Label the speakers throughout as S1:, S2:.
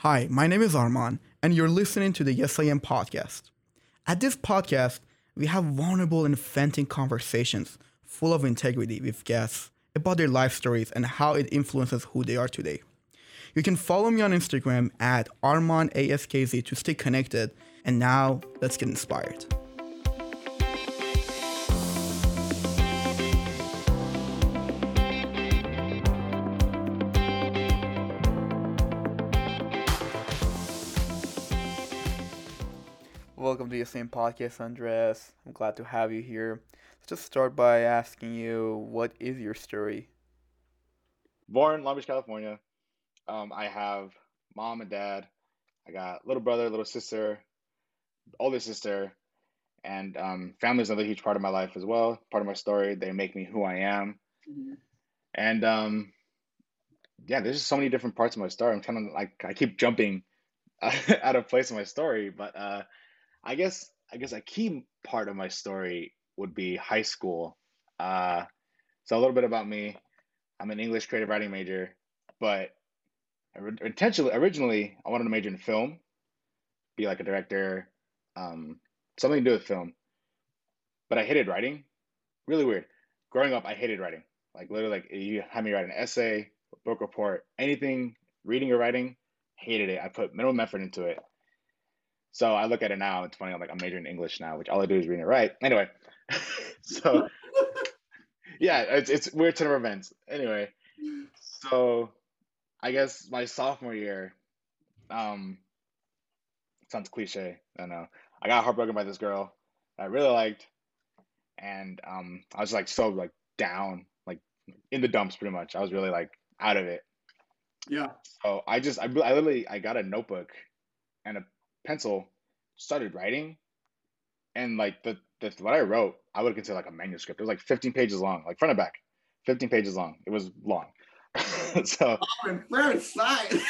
S1: Hi, my name is Arman, and you're listening to the Yes I Am podcast. At this podcast, we have vulnerable and venting conversations full of integrity with guests about their life stories and how it influences who they are today. You can follow me on Instagram at ArmanASKZ to stay connected. And now, let's get inspired. Same podcast, Andres. I'm glad to have you here. Let's just start by asking you, what is your story?
S2: Born in Long Beach, California. Um, I have mom and dad. I got little brother, little sister, older sister, and um, family is another huge part of my life as well. Part of my story. They make me who I am. Mm-hmm. And um, yeah, there's just so many different parts of my story. I'm kind of like I keep jumping out of place in my story, but uh, I guess I guess a key part of my story would be high school. Uh, so a little bit about me. I'm an English creative writing major, but intentionally originally I wanted to major in film, be like a director, um, something to do with film. But I hated writing. Really weird. Growing up, I hated writing. Like literally, like you had me write an essay, book report, anything, reading or writing, hated it. I put minimum effort into it. So I look at it now. It's funny. I'm like I'm majoring in English now, which all I do is read and write. Anyway, so yeah, it's it's weird turn of events. Anyway, so I guess my sophomore year, um, sounds cliche. I know. I got heartbroken by this girl I really liked, and um, I was like so like down, like in the dumps, pretty much. I was really like out of it.
S1: Yeah.
S2: So I just I, I literally I got a notebook and a pencil, started writing, and like the, the what I wrote, I would consider like a manuscript. It was like 15 pages long, like front and back, 15 pages long. It was long. so
S1: oh, very excited.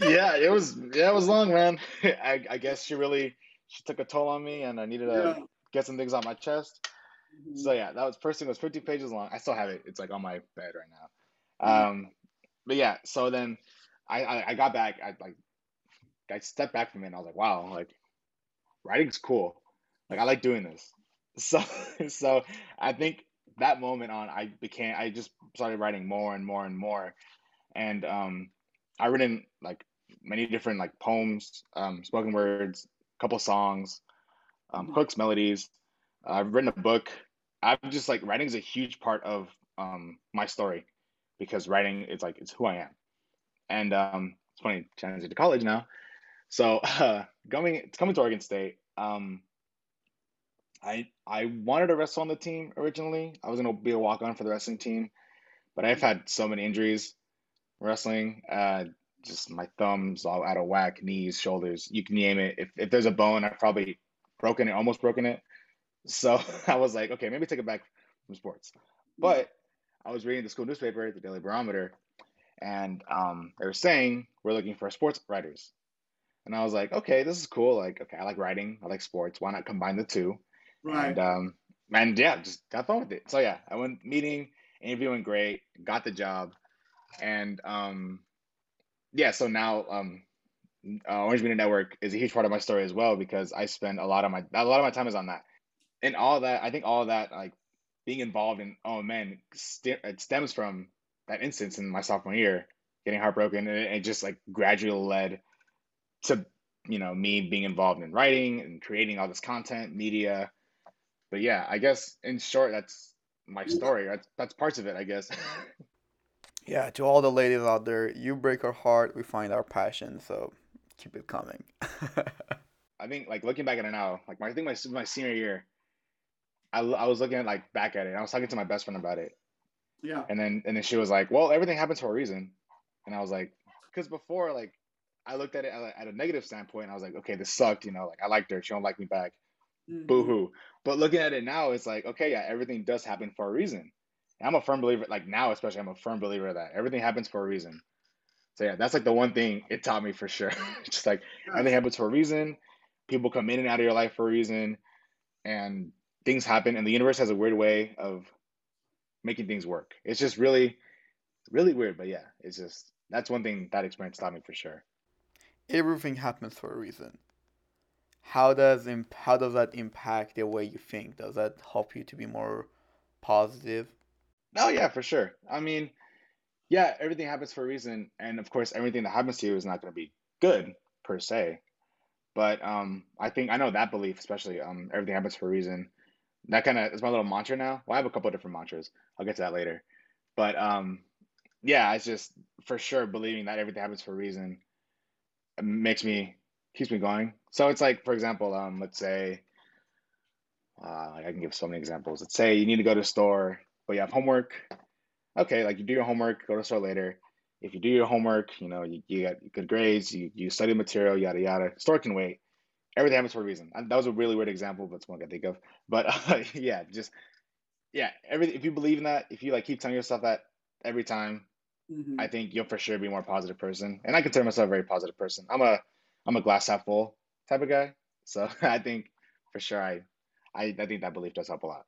S2: yeah, it was yeah, it was long, man. I, I guess she really she took a toll on me, and I needed to yeah. get some things on my chest. Mm-hmm. So yeah, that was first thing was 15 pages long. I still have it. It's like on my bed right now. Mm-hmm. Um, but yeah, so then I, I, I got back. I like I stepped back from it and I was like, wow, like writing's cool. Like I like doing this. So so I think that moment on I became I just started writing more and more and more. And um I've written like many different like poems, um, spoken words, a couple songs, um, mm-hmm. hooks, melodies. Uh, I've written a book. I'm just like writing is a huge part of um, my story because writing is like it's who I am. And um, it's funny, transiting to college now. So uh, going coming to Oregon State, um, I I wanted to wrestle on the team originally. I was gonna be a walk on for the wrestling team, but I've had so many injuries wrestling. Uh, just my thumbs all out of whack, knees, shoulders, you can name it. If if there's a bone, I've probably broken it, almost broken it. So I was like, okay, maybe take it back from sports. But I was reading the school newspaper, the Daily Barometer, and um, they were saying we're looking for sports writers. And I was like, okay, this is cool. Like, okay, I like writing, I like sports. Why not combine the two? Right. And um, and yeah, just got fun with it. So yeah, I went meeting, interviewing great, got the job, and um, yeah. So now um, uh, Orange Media Network is a huge part of my story as well because I spend a lot of my a lot of my time is on that, and all that. I think all that like being involved in oh man, st- it stems from that instance in my sophomore year, getting heartbroken, and it, it just like gradually led to you know me being involved in writing and creating all this content media. But yeah i guess in short that's my story. That's, that's parts of it i guess.
S1: Yeah to all the ladies out there you break our heart we find our passion so keep it coming.
S2: I think like looking back at it now like my, i think my, my senior year I, I was looking at like back at it i was talking to my best friend about it.
S1: Yeah.
S2: And then and then she was like well everything happens for a reason. And i was like because before like I looked at it at a negative standpoint. I was like, okay, this sucked. You know, like I liked her. She don't like me back. Mm-hmm. Boo hoo. But looking at it now, it's like, okay, yeah, everything does happen for a reason. And I'm a firm believer, like now, especially, I'm a firm believer that everything happens for a reason. So yeah, that's like the one thing it taught me for sure. Just like everything happens for a reason. People come in and out of your life for a reason, and things happen. And the universe has a weird way of making things work. It's just really, really weird. But yeah, it's just that's one thing that experience taught me for sure.
S1: Everything happens for a reason. How does imp- how does that impact the way you think? Does that help you to be more positive?
S2: Oh yeah, for sure. I mean, yeah, everything happens for a reason, and of course, everything that happens to you is not going to be good per se. But um, I think I know that belief, especially um, everything happens for a reason. That kind of is my little mantra now. Well, I have a couple of different mantras. I'll get to that later. But um, yeah, it's just for sure believing that everything happens for a reason makes me keeps me going. So it's like, for example, um, let's say uh, I can give so many examples. Let's say you need to go to a store, but you have homework. Okay, like you do your homework, go to store later. If you do your homework, you know, you, you get good grades, you, you study material, yada yada. Store can wait. Everything happens for a reason. That was a really weird example, but it's one I can think of. But uh, yeah, just yeah, everything. If you believe in that, if you like keep telling yourself that every time,
S3: hmm
S2: I think you'll for sure be a more positive person. And I consider myself a very positive person. I'm a I'm a glass half full type of guy. So I think for sure I I, I think that belief does help a lot.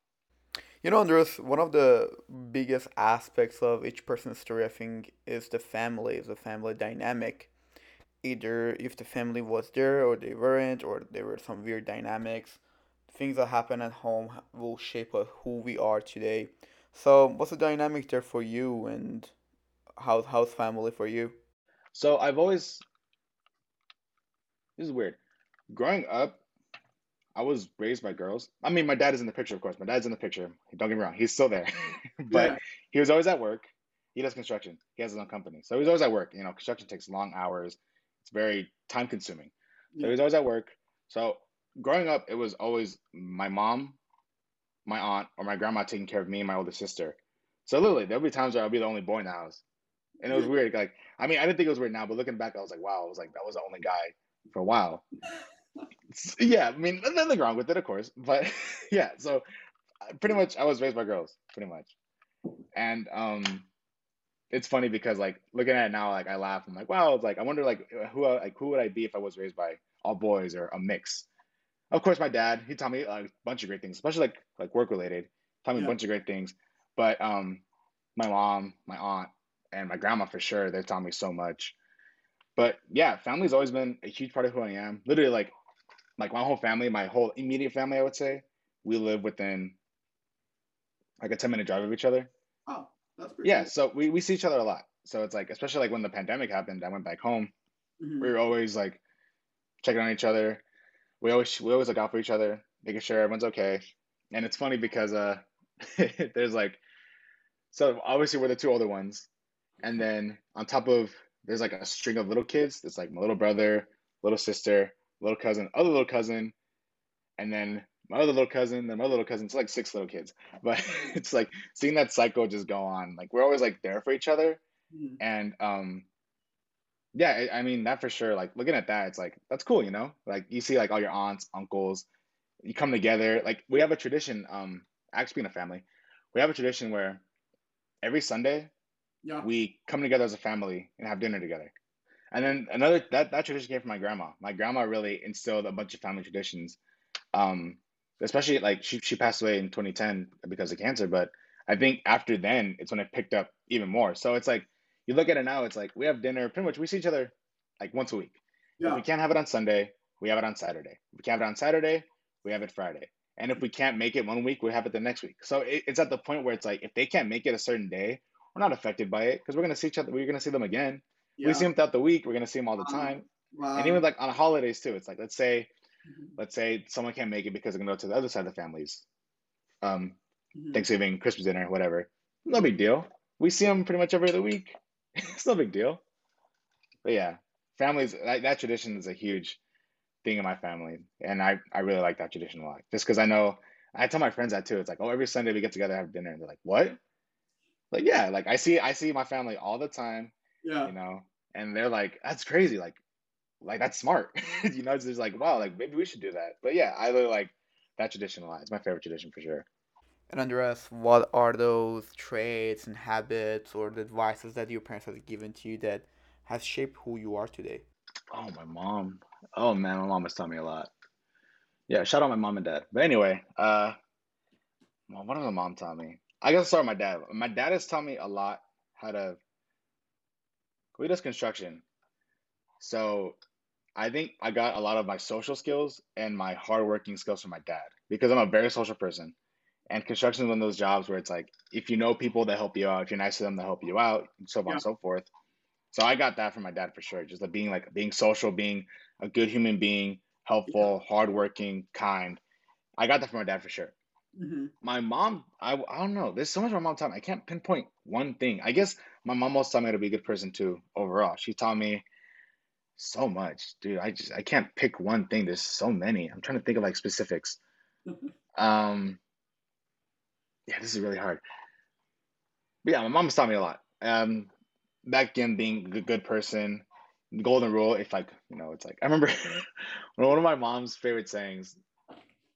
S1: You know, Andres, one of the biggest aspects of each person's story, I think, is the family, is the family dynamic. Either if the family was there or they weren't, or there were some weird dynamics, things that happen at home will shape who we are today. So, what's the dynamic there for you, and how's how's family for you?
S2: So I've always this is weird. Growing up, I was raised by girls. I mean, my dad is in the picture, of course. My dad's in the picture. Don't get me wrong, he's still there. But
S3: Yeah.
S2: he was always at work. He does construction. He has his own company. So he's always at work. You know, construction takes long hours. It's very time consuming. So
S3: Yeah.
S2: he's always at work. So growing up, it was always my mom, my aunt, or my grandma taking care of me and my older sister. So literally, there'll be times where I'll be the only boy in the house. And it was weird. Like, I mean, I didn't think it was weird now, but looking back, I was like, wow, I was like, that was the only guy for a while. S- Yeah, I mean, nothing wrong with it, of course. But yeah, so uh, pretty much I was raised by girls, pretty much. And um it's funny because like looking at it now, like I laugh. I'm like, wow, it's like I wonder like who I- like who would I be if I was raised by all boys or a mix. Of course, my dad, he taught me a bunch of great things, especially like like work related. Taught me a bunch of great things. But um my mom, my aunt, and my grandma for sure, they've taught me so much. But yeah, family's always been a huge part of who I am. Literally, like like my whole family, my whole immediate family, I would say, we live within like a 10 minute drive of each other.
S3: Oh, that's pretty
S2: Yeah,
S3: cool.
S2: so we, we see each other a lot. So it's like, especially like when the pandemic happened, I went back home.
S3: hmm
S2: We were always like checking on each other. We always we always look out for each other, making sure everyone's okay. And it's funny because uh there's like so obviously we're the two older ones, and then on top of there's like a string of little kids. It's like my little brother, little sister, little cousin, other little cousin, and then my other little cousin, then my other little cousin. It's like six little kids. But it's like seeing that cycle just go on. Like we're always like there for each other.
S3: hmm
S2: And um yeah, I I mean that for sure. Like looking at that, it's like that's cool, you know? Like you see like all your aunts, uncles, you come together. Like we have a tradition, um, actually being a family, we have a tradition where every Sunday
S3: Yeah.
S2: we come together as a family and have dinner together. And then another that that tradition came from my grandma. My grandma really instilled a bunch of family traditions. Um, especially like she she passed away in 2010 because of cancer, but I think after then it's when it picked up even more. So it's like you look at it now, it's like we have dinner pretty much we see each other like once a week. If we can't have it on Sunday, we have it on Saturday. If we can't have it on Saturday, we have it Friday. And if we can't make it one week, we have it the next week. So it, it's at the point where it's like if they can't make it a certain day, we're not affected by it because we're gonna see each other. We're gonna see them again. We see them throughout the week. We're gonna see them all the
S3: Wow.
S2: time. And even like on holidays too. It's like let's say
S3: hmm
S2: let's say someone can't make it because they're gonna go to the other side of the families. Um,
S3: hmm
S2: Thanksgiving, Christmas dinner, whatever. No big deal. We see them pretty much every other week. it's no big deal. But yeah, families that, that tradition is a huge thing in my family, and I I really like that tradition a lot. Just because I know I tell my friends that too. It's like oh every Sunday we get together have dinner, and they're like what? Like yeah, like I see I see my family all the time,
S3: Yeah.
S2: you know, and they're like that's crazy, like like that's smart, you know. It's just like wow, like maybe we should do that. But yeah, I really like that tradition a lot. It's my favorite tradition for sure.
S1: And Andres, what are those traits and habits or the advices that your parents have given to you that has shaped who you are today?
S2: Oh, my mom. Oh man, my mom has taught me a lot. Yeah, shout out my mom and dad. But anyway, uh, well, what did my mom taught me? I guess start with my dad. My dad has taught me a lot how to. We does construction, so I think I got a lot of my social skills and my hardworking skills from my dad because I'm a very social person. And construction is one of those jobs where it's like if you know people that help you out, if you're nice to them, they help you out, and so on
S3: Yeah.
S2: and so forth. So I got that from my dad for sure. Just like being like being social, being a good human being, helpful, hardworking, kind. I got that from my dad for sure.
S3: Hmm
S2: My mom, I, I don't know. There's so much my mom taught me. I can't pinpoint one thing. I guess my mom also taught me how to be a good person too. Overall, she taught me so much, dude. I just I can't pick one thing. There's so many. I'm trying to think of like specifics. Um, yeah, this is really hard. But yeah, my mom's taught me a lot. Um, back again, being a good, good person, golden rule. If like you know, it's like I remember one of my mom's favorite sayings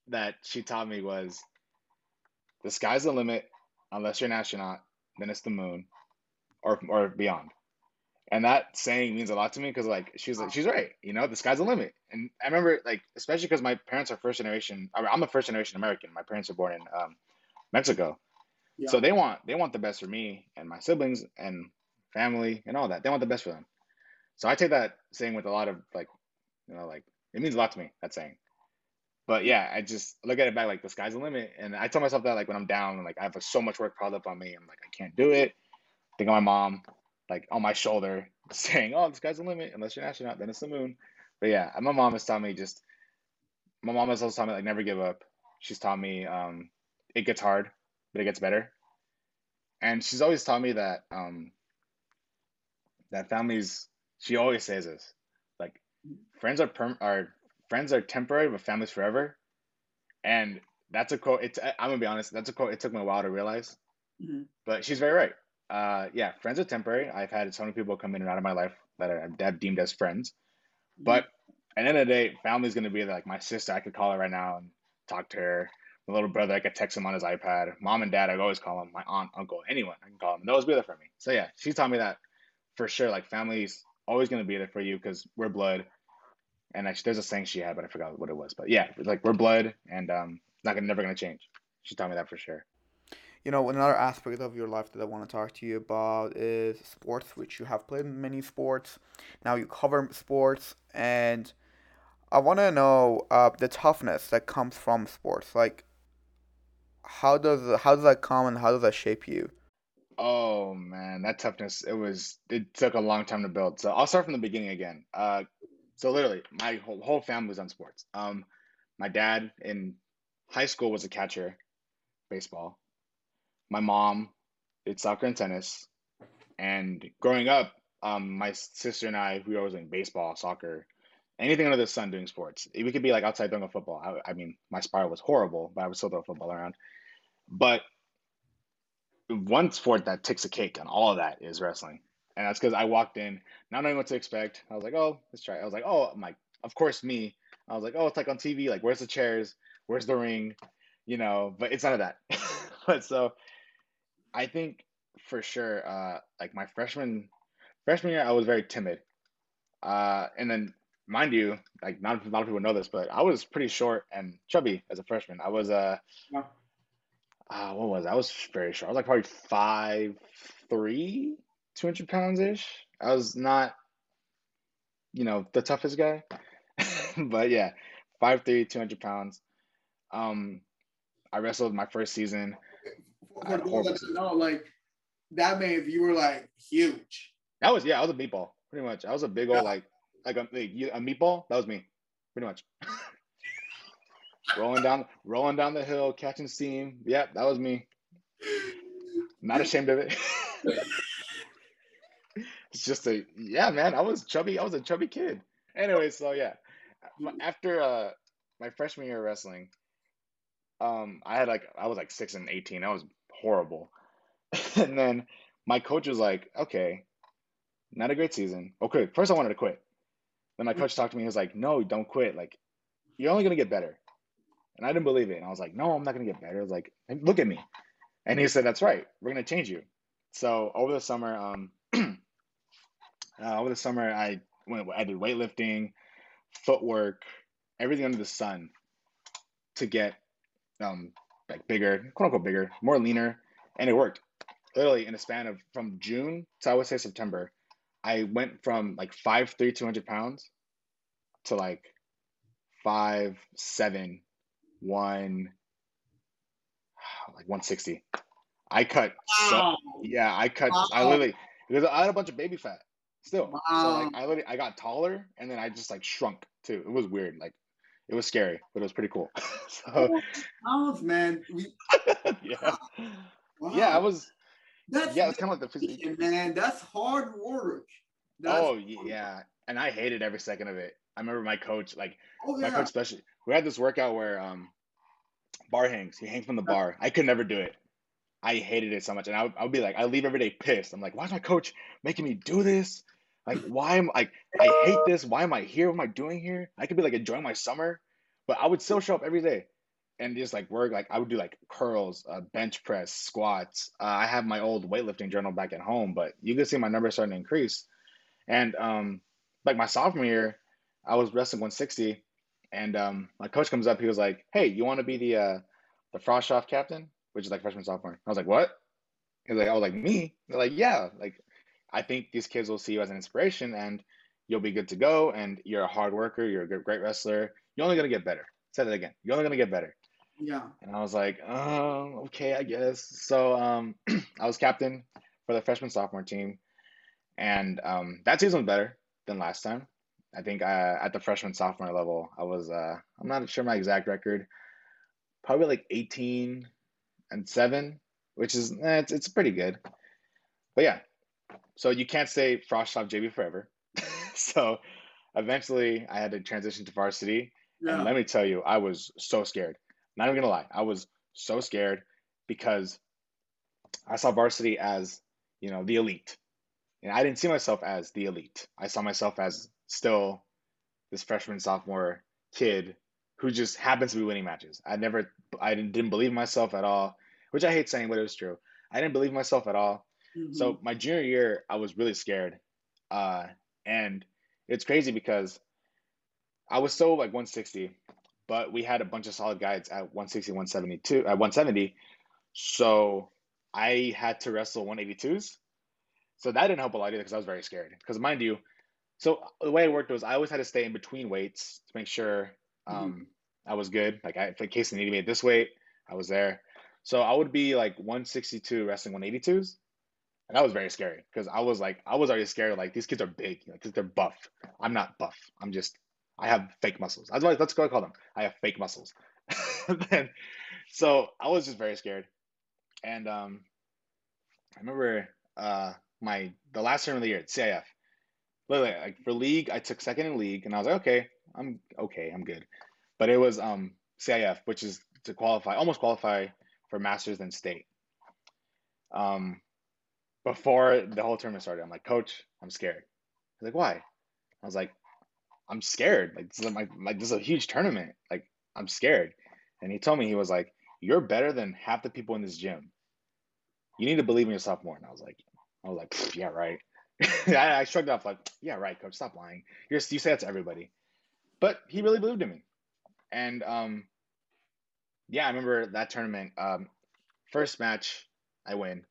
S2: that she taught me was, "The sky's the limit, unless you're an astronaut. Then it's the moon, or or beyond." And that saying means a lot to me because like she's like she's right. You know, the sky's the limit. And I remember like especially because my parents are first generation. I mean, I'm a first generation American. My parents were born in um, Mexico.
S3: Yeah.
S2: So they want they want the best for me and my siblings and family and all that. They want the best for them. So I take that saying with a lot of like, you know, like it means a lot to me. That saying. But yeah, I just look at it back like the sky's the limit, and I tell myself that like when I'm down, like I have so much work piled up on me, I'm like I can't do it. Think of my mom, like on my shoulder, saying, "Oh, the sky's the limit. Unless you're an astronaut, then it's the moon." But yeah, my mom has taught me just. My mom has also taught me like never give up. She's taught me um, it gets hard, but it gets better. And she's always taught me that um, that families. She always says this, like friends are perm are friends are temporary, but families forever. And that's a quote. It's I- I'm gonna be honest. That's a quote. It took me a while to realize,
S3: hmm
S2: but she's very right. Uh, yeah, friends are temporary. I've had so many people come in and out of my life that are I've deemed as friends. But at the end of the day, family's gonna be like my sister. I could call her right now and talk to her. My little brother, I could text him on his iPad. Mom and dad, I always call them. My aunt, uncle, anyone, I can call them. They'll always be there for me. So yeah, she taught me that for sure. Like family's always gonna be there for you because we're blood. And actually, there's a saying she had, but I forgot what it was. But yeah, like we're blood, and um, not gonna never gonna change. She taught me that for sure.
S1: You know, another aspect of your life that I want to talk to you about is sports, which you have played many sports. Now you cover sports, and I want to know uh, the toughness that comes from sports. Like, how does how does that come and how does that shape you?
S2: Oh man, that toughness, it was it took a long time to build. So I'll start from the beginning again. Uh so literally my whole, whole family was on sports. Um my dad in high school was a catcher, baseball. My mom did soccer and tennis. And growing up, um my sister and I we were always in baseball, soccer, anything under the sun doing sports. We could be like outside throwing a football. I, I mean, my spiral was horrible, but I would still throw football around. But one sport that takes a cake on all of that is wrestling. And that's because I walked in not knowing what to expect. I was like, oh, let's try. I was like, oh, I'm like, of course, me. I was like, oh, it's like on TV. Like, where's the chairs? Where's the ring? You know, but it's none of that. but so I think for sure, uh, like my freshman freshman year, I was very timid. Uh, and then mind you, like not a lot of people know this, but I was pretty short and chubby as a freshman. I was uh,
S3: Yeah.
S2: uh what was I? I was very short. I was like probably five three, two hundred pounds ish. I was not, you know, the toughest guy, but yeah, five three, two hundred pounds. Um, I wrestled my first season. I
S3: For
S2: had a
S3: that
S2: season.
S3: don't know, like that means you were like huge.
S2: That was yeah, I was a meatball pretty much. I was a big old like like a like, a meatball. That was me, pretty much. rolling down rolling down the hill, catching steam. Yep, that was me. Not ashamed of it. just a yeah, man. I was chubby. I was a chubby kid. Anyway, so yeah, after uh my freshman year of wrestling, um, I had like I was like six and eighteen. I was horrible. And then my coach was like, "Okay, not a great season. Okay, first I wanted to quit. Then my coach talked to me. He was like, "No, don't quit. Like, you're only gonna get better." And I didn't believe it. And I was like, "No, I'm not gonna get better." I was like, "Look at me." And he said, "That's right. We're gonna change you." So over the summer, um, uh, over the summer, I went. I did weightlifting, footwork, everything under the sun to get um like bigger, quote unquote bigger, more leaner, and it worked. Literally in a span of from June to I would say September, I went from like 5'3", 200 pounds to like five, seven, one, like 160. I cut so yeah, I cut I literally because I had a bunch of baby fat still. So like I literally I got taller and then I just like shrunk too. It was weird. Like it was scary, but it was pretty cool. so
S3: Pounds, man. We,
S2: yeah.
S3: wow.
S2: Yeah, I was
S3: That's
S2: yeah, it's kind of like the physique.
S3: man. That's hard work. That's,
S2: Oh yeah, and I hated every second of it. I remember my coach, like
S3: Oh
S2: my
S3: yeah.
S2: coach, especially. We had this workout where um, bar hangs. He hangs from the bar. I could never do it. I hated it so much, and I would, I would be like, I leave every day pissed. I'm like, why is my coach making me do this? Like, why am I like I hate this? Why am I here? What am I doing here? I could be like enjoying my summer, but I would still show up every day and just like work. Like I would do like curls, uh, bench press, squats. Uh, I have my old weightlifting journal back at home, but you can see my numbers starting to increase. And um, like my sophomore year, I was wrestling 160, and um, my coach comes up. He was like, "Hey, you want to be the uh, the Frosh-Soph captain?" Which is like freshman sophomore. I was like, "What?" He was like, "I was like me." They're like, "Yeah, like I think these kids will see you as an inspiration, and you'll be good to go. And you're a hard worker. You're a good, great wrestler. You're only gonna get better." Said it again. You're only gonna get better.
S3: Yeah.
S2: And I was like, oh, okay, I guess. So um, I was captain for the freshman sophomore team, and um, that season was better than last time. I think uh, at the freshman sophomore level, I was uh, I'm not sure my exact record, probably like 18 and seven, which is eh, it's it's pretty good. But yeah, so you can't say stay Frosh-Soph JV forever. so eventually, I had to transition to varsity. And let me tell you, I was so scared. Not even gonna lie, I was so scared because I saw varsity as, you know, the elite. And I didn't see myself as the elite. I saw myself as still this freshman, sophomore kid who just happens to be winning matches. I never, I didn't, didn't believe myself at all, which I hate saying, but it was true. I didn't believe myself at all.
S3: Mhm.
S2: So my junior year, I was really scared. Uh, and it's crazy because I was so like 160, but we had a bunch of solid guys at 160, 172, at 170. So I had to wrestle 182s. So that didn't help a lot either because I was very scared. Because mind you, so the way it worked was I always had to stay in between weights to make sure um, I was good. Like I, in case they needed me at this weight, I was there. So I would be like 162 wrestling 182s. And that was very scary because I was like, I was already scared. Like these kids are big, like 'cause they're buff. I'm not buff. I'm just, I have fake muscles. That's why that's what I call them. I have fake muscles. then, so I was just very scared. And um, I remember uh, my the last term of the year at CIF. Literally, like for league, I took second in league, and I was like, okay, I'm okay, I'm good. But it was um CIF, which is to qualify, almost qualify for masters and state. Um, before the whole tournament started, I'm like, Coach, I'm scared. He's like, why? I was like, I'm scared. Like this is my like this is a huge tournament. Like I'm scared. And he told me he was like, You're better than half the people in this gym. You need to believe in yourself more. And I was like, I was like, yeah, right. I, I shrugged off like, yeah, right, coach, stop lying. You're you say that to everybody. But he really believed in me. And um yeah, I remember that tournament. Um first match I win.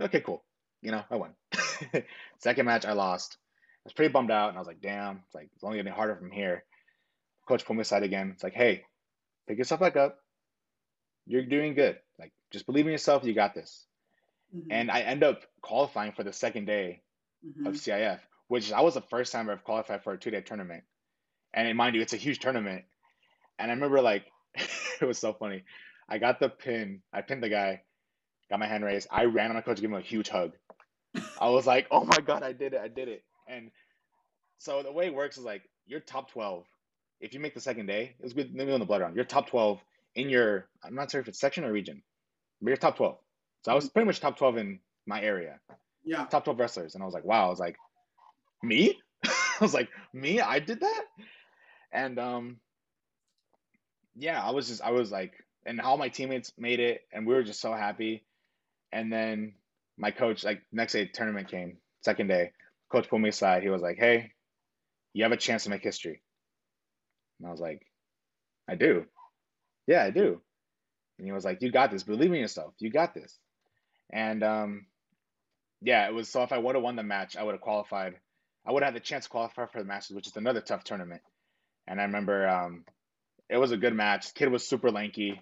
S2: Okay, cool. You know, I won. Second match I lost. I was pretty bummed out, and I was like, "Damn, it's like it's only getting harder from here." Coach pulled me aside again. It's like, "Hey, pick yourself back up. You're doing good. Like, just believe in yourself. You got this."
S3: Mhm.
S2: And I end up qualifying for the second day of
S3: Mhm.
S2: CIF, which that was the first time I've qualified for a two-day tournament. And mind you, it's a huge tournament. And I remember like it was so funny. I got the pin. I pinned the guy. Got my hand raised. I ran on my coach, gave him a huge hug. I was like, "Oh my god, I did it! I did it!" And so the way it works is like you're top twelve. If you make the second day, it was good. Maybe on the blood round, you're top twelve in your. I'm not sure if it's section or region, but you're top twelve. So I was pretty much top twelve in my area,
S3: Yeah.
S2: top twelve wrestlers, and I was like, "Wow!" I was like, "Me?" I was like, "Me? I did that?" And um, yeah, I was just, I was like, and all my teammates made it, and we were just so happy. And then my coach, like next day tournament came, second day, coach pulled me aside. He was like, "Hey, you have a chance to make history." And I was like, "I do, yeah, I do." And he was like, "You got this. Believe in yourself. You got this." And um, yeah, it was. So if I would have won the match, I would have qualified. I would have had the chance to qualify for the Masters, which is another tough tournament. And I remember um, it was a good match. Kid was super lanky,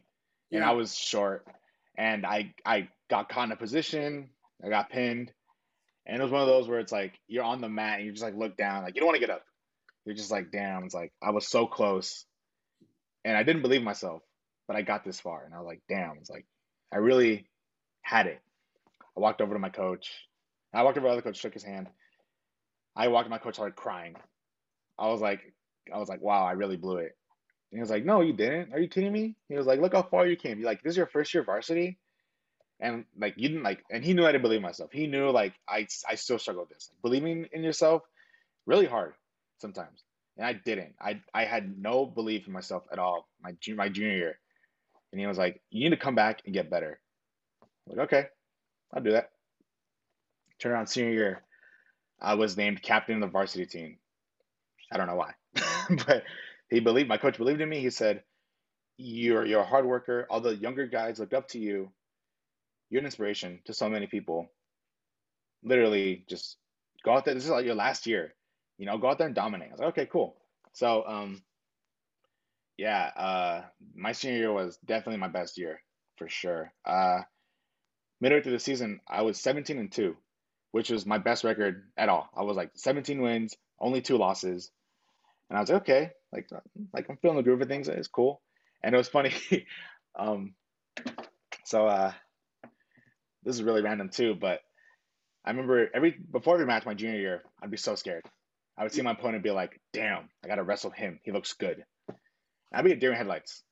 S2: and I was short, and I I got caught in a position. I got pinned, and it was one of those where it's like you're on the mat and you just like look down, like you don't want to get up. You're just like, damn. It's like I was so close, and I didn't believe myself, but I got this far, and I was like, damn. It's like I really had it. I walked over to my coach. I walked over to the other coach, shook his hand. I walked to my coach, started crying. I was like, I was like, wow, I really blew it. And he was like, no, you didn't. Are you kidding me? He was like, look how far you came. You like, this is your first year varsity, and like you didn't like. And he knew I didn't believe myself. He knew like I I still struggle with this. Believing in yourself, really hard sometimes, and I didn't. I I had no belief in myself at all. My my junior year, and he was like, you need to come back and get better. I'm like, okay, I'll do that. Turn around senior year, I was named captain of the varsity team. I don't know why, but he believed. My coach believed in me. He said, "You're you're a hard worker. All the younger guys looked up to you. You're an inspiration to so many people. Literally, just go out there. This is like your last year. You know, go out there and dominate." I was like, "Okay, cool." So, um, yeah, uh, my senior year was definitely my best year for sure. Uh, midway through the season, I was 17 and two, which was my best record at all. I was like 17 wins, only two losses, and I was like, okay, like like I'm feeling the groove of things. It's cool, and it was funny. um, so uh, this is really random too, but I remember every before every match my junior year, I'd be so scared. I would see my opponent be like, "Damn, I gotta wrestle him. He looks good." I'd be at deer in headlights,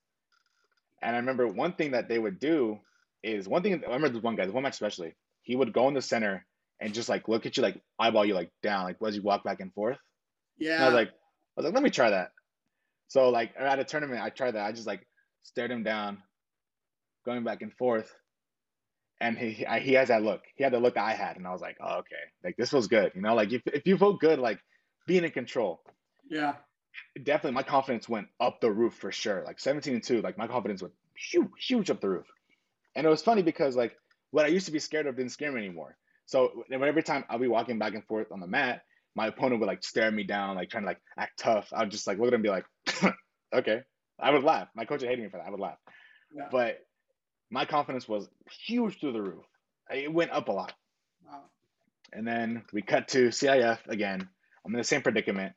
S2: and I remember one thing that they would do is one thing. I remember this one guy, this one match especially. He would go in the center and just like look at you, like eyeball you, like down, like as you walk back and forth.
S3: Yeah.
S2: And I was like, I was like, let me try that. So like at a tournament, I tried that. I just like stared him down, going back and forth, and he I, he has that look. He had the look that I had, and I was like, oh, okay, like this feels good. You know, like if if you feel good, like being in control.
S3: Yeah.
S2: Definitely, my confidence went up the roof for sure. Like 17 and two, like my confidence went huge, huge up the roof. And it was funny because like what I used to be scared of didn't scare me anymore. So every time I'll be walking back and forth on the mat, my opponent would like stare me down, like trying to like act tough. I would just like look at him and be like, okay. I would laugh. My coach would hate me for that. I would laugh.
S3: Yeah.
S2: But my confidence was huge through the roof. It went up a lot.
S3: Wow.
S2: And then we cut to CIF again. I'm in the same predicament.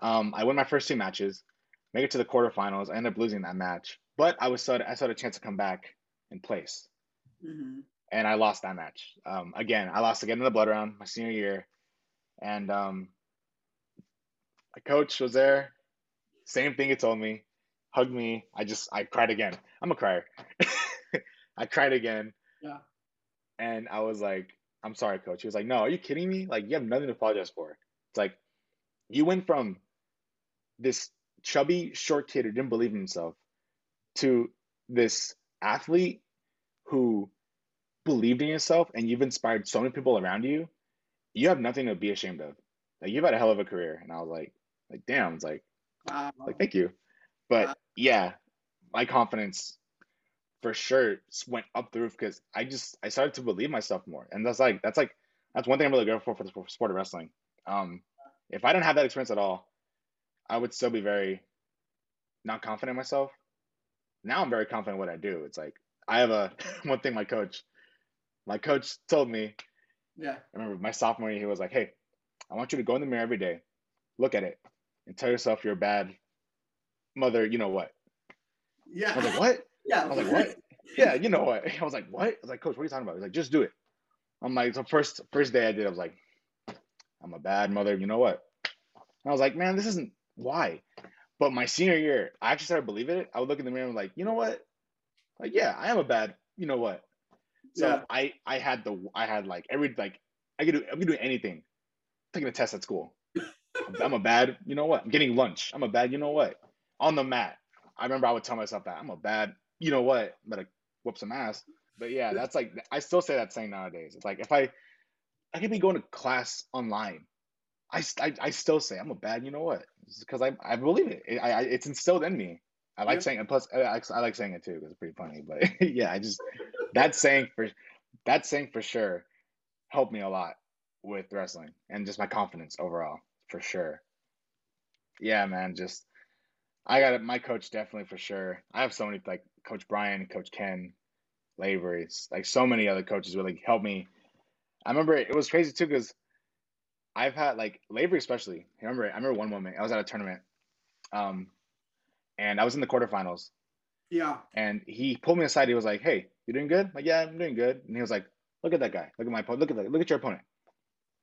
S2: Um, I win my first two matches, make it to the quarterfinals. I end up losing that match, but I was I had a chance to come back in place,
S3: hmm
S2: and I lost that match. Um, again, I lost again in the blood round my senior year, and um, my coach was there. Same thing he told me, hugged me. I just I cried again. I'm a crier. I cried again.
S3: Yeah.
S2: And I was like, I'm sorry, coach. He was like, No, are you kidding me? Like, you have nothing to apologize for. It's like, you went from this chubby, short kid who didn't believe in himself to this athlete who believed in yourself and you've inspired so many people around you. You have nothing to be ashamed of. Like, you've had a hell of a career. And I was like, like, damn. It's like,
S3: Wow.
S2: like, thank you. But
S3: Wow.
S2: yeah, my confidence for sure went up the roof because I just I started to believe myself more, and that's like that's like that's one thing I'm really grateful for for the sport of wrestling. Um, if I didn't have that experience at all, I would still be very not confident in myself. Now I'm very confident in what I do. It's like I have a one thing my coach, my coach told me.
S3: Yeah.
S2: I remember my sophomore year, he was like, "Hey, I want you to go in the mirror every day, look at it, and tell yourself you're a bad mother. You know what?"
S3: Yeah.
S2: I was like, "What?"
S3: Yeah.
S2: I was like, "What?" yeah, you know what? I was like, "What?" I was like, "Coach, what are you talking about?" He's like, "Just do it." I'm like, so first first day I did, I was like, "I'm a bad mother." You know what? And I was like, "Man, this isn't why." But my senior year, I actually started believing it. I would look in the mirror and like, you know what? Like, yeah, I am a bad. You know what? So
S3: Yeah.
S2: I I had the I had like every like I could do I could do anything. taking a test at school. I'm a bad. You know what? I'm getting lunch. I'm a bad. You know what? On the mat. I remember I would tell myself that I'm a bad. You know what? I'm gonna whoop some ass. But yeah, that's like I still say that saying nowadays. It's like if I I could be going to class online. I I still say I'm a bad. You know what? Because I I believe it. It- I, I it's instilled in me. I like
S3: Yeah.
S2: saying it. Plus, I, I I like saying it too because it's pretty funny. But yeah, I just that saying for that saying for sure helped me a lot with wrestling and just my confidence overall for sure. Yeah, man. Just I got it. My coach definitely for sure. I have so many like Coach Brian, Coach Ken, Lavery's, like so many other coaches really helped me. I remember it, it was crazy too because I've had like Lavery especially. I remember I remember one moment I was at a tournament, um, and I was in the quarterfinals,
S3: Yeah.
S2: and he pulled me aside. He was like, "Hey, you doing good?" I'm like, "Yeah, I'm doing good." And he was like, "Look at that guy. Look at my opponent. Look at that. Look at your opponent."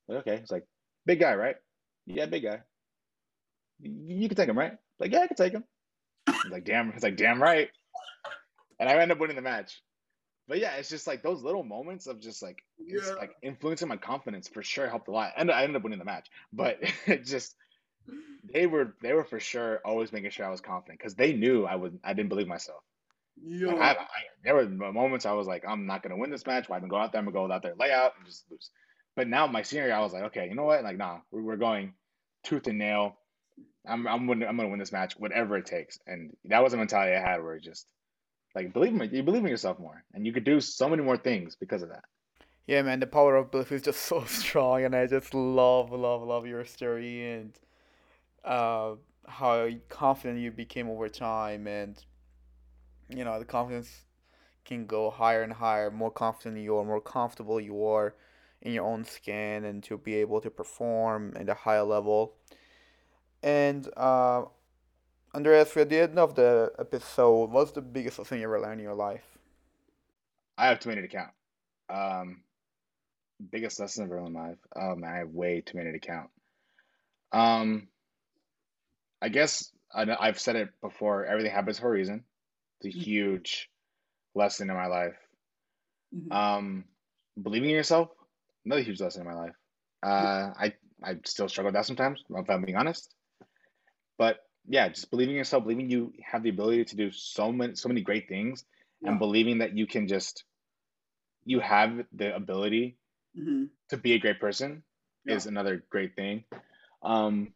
S2: I'm like, okay. He's like, "Big guy, right?" Yeah, big guy. You, you can take him, right? Like, yeah, I can take him. He's like, "Damn." He's like, "Damn right." And I end up winning the match. But yeah, it's just like those little moments of just like it's like influencing my confidence for sure helped a lot. And I ended up winning the match. But it just they were they were for sure always making sure I was confident because they knew I would I didn't believe myself.
S3: Yeah.
S2: Like, I, I, there were moments I was like, I'm not gonna win this match. Why even go out there? I'm gonna go out there, lay out, and just lose. But now my senior year, I was like, okay, you know what? Like, nah, we're, we're going tooth and nail. I'm I'm I'm gonna win this match, whatever it takes. And that was a mentality I had, where it just like believe in you believe in yourself more, and you could do so many more things because of that.
S1: Yeah, man, the power of belief is just so strong, and I just love, love, love your story and uh, how confident you became over time, and you know the confidence can go higher and higher. More confident you are, more comfortable you are in your own skin, and to be able to perform at a higher level. And uh, Andres, we're at the end of the episode, what's the biggest lesson you ever learned in your life?
S2: I have too many to count. Um, biggest lesson of early life. Oh man, I have way too many to count. Um, I guess I, I've said it before. Everything happens for a reason. It's a huge lesson in my life.
S3: Mhm.
S2: Um, believing in yourself, another huge lesson in my life. Uh, I I still struggle with that sometimes, if I'm being honest. But yeah, just believing in yourself, believing you have the ability to do so many so many great things,
S3: Yeah.
S2: and believing that you can just you have the ability
S3: Mhm.
S2: to be a great person
S3: Yeah.
S2: is another great thing. Um,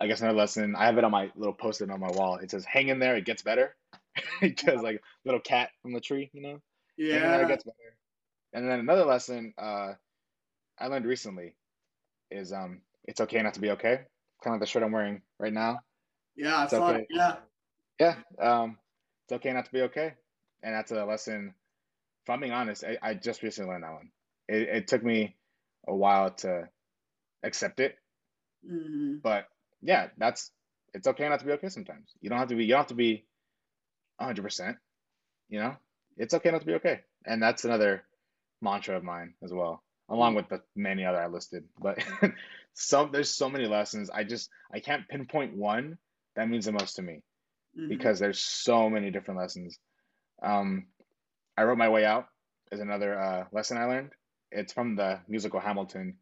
S2: I guess another lesson. I have it on my little post-it on my wall. It says, "Hang in there, it gets better," because like little cat from the tree, you know. In there, it
S3: Yeah.
S2: gets better. And then another lesson uh, I learned recently is um, it's okay not to be okay. Kind of like the shirt I'm wearing right now.
S3: Yeah. I
S2: It's
S3: saw
S2: okay.
S3: Yeah.
S2: Yeah, um, it's okay not to be okay, and that's a lesson. If I'm being honest, I, I just recently learned that one. It, it took me a while to accept it,
S3: hmm
S2: but yeah, that's it's okay not to be okay sometimes. You don't have to be you don't have to be 100%, you know? It's okay not to be okay. And that's another mantra of mine as well, along with the many other I listed. But some there's so many lessons. I just I can't pinpoint one that means the most to me
S3: hmm
S2: because there's so many different lessons. Um, I wrote my way out is another uh, lesson I learned. It's from the musical Hamilton.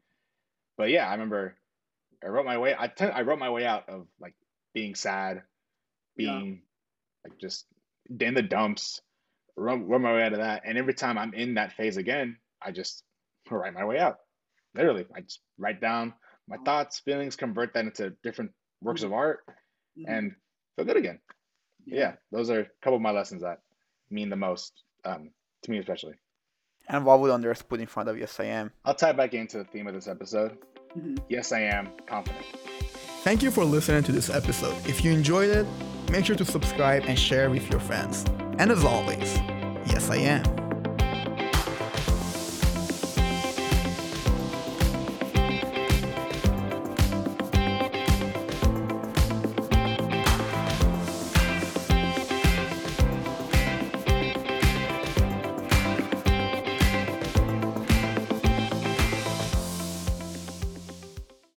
S2: But yeah, I remember I wrote my way. I I wrote my way out of like being sad,
S3: Yeah.
S2: being like just in the dumps. Wrote, wrote my way out of that, and every time I'm in that phase again, I just write my way out. Literally, I just write down my thoughts, feelings, convert that into different works of art,
S3: Mhm.
S2: and feel good again. Yeah, those are a couple of my lessons that mean the most um, to me, especially.
S1: And what would Andres put in front of yes I am?
S2: I'll tie back into the theme of this episode.
S3: Mhm.
S2: Yes, I am confident.
S1: Thank you for listening to this episode. If you enjoyed it, make sure to subscribe and share with your friends. And as always, yes, I am.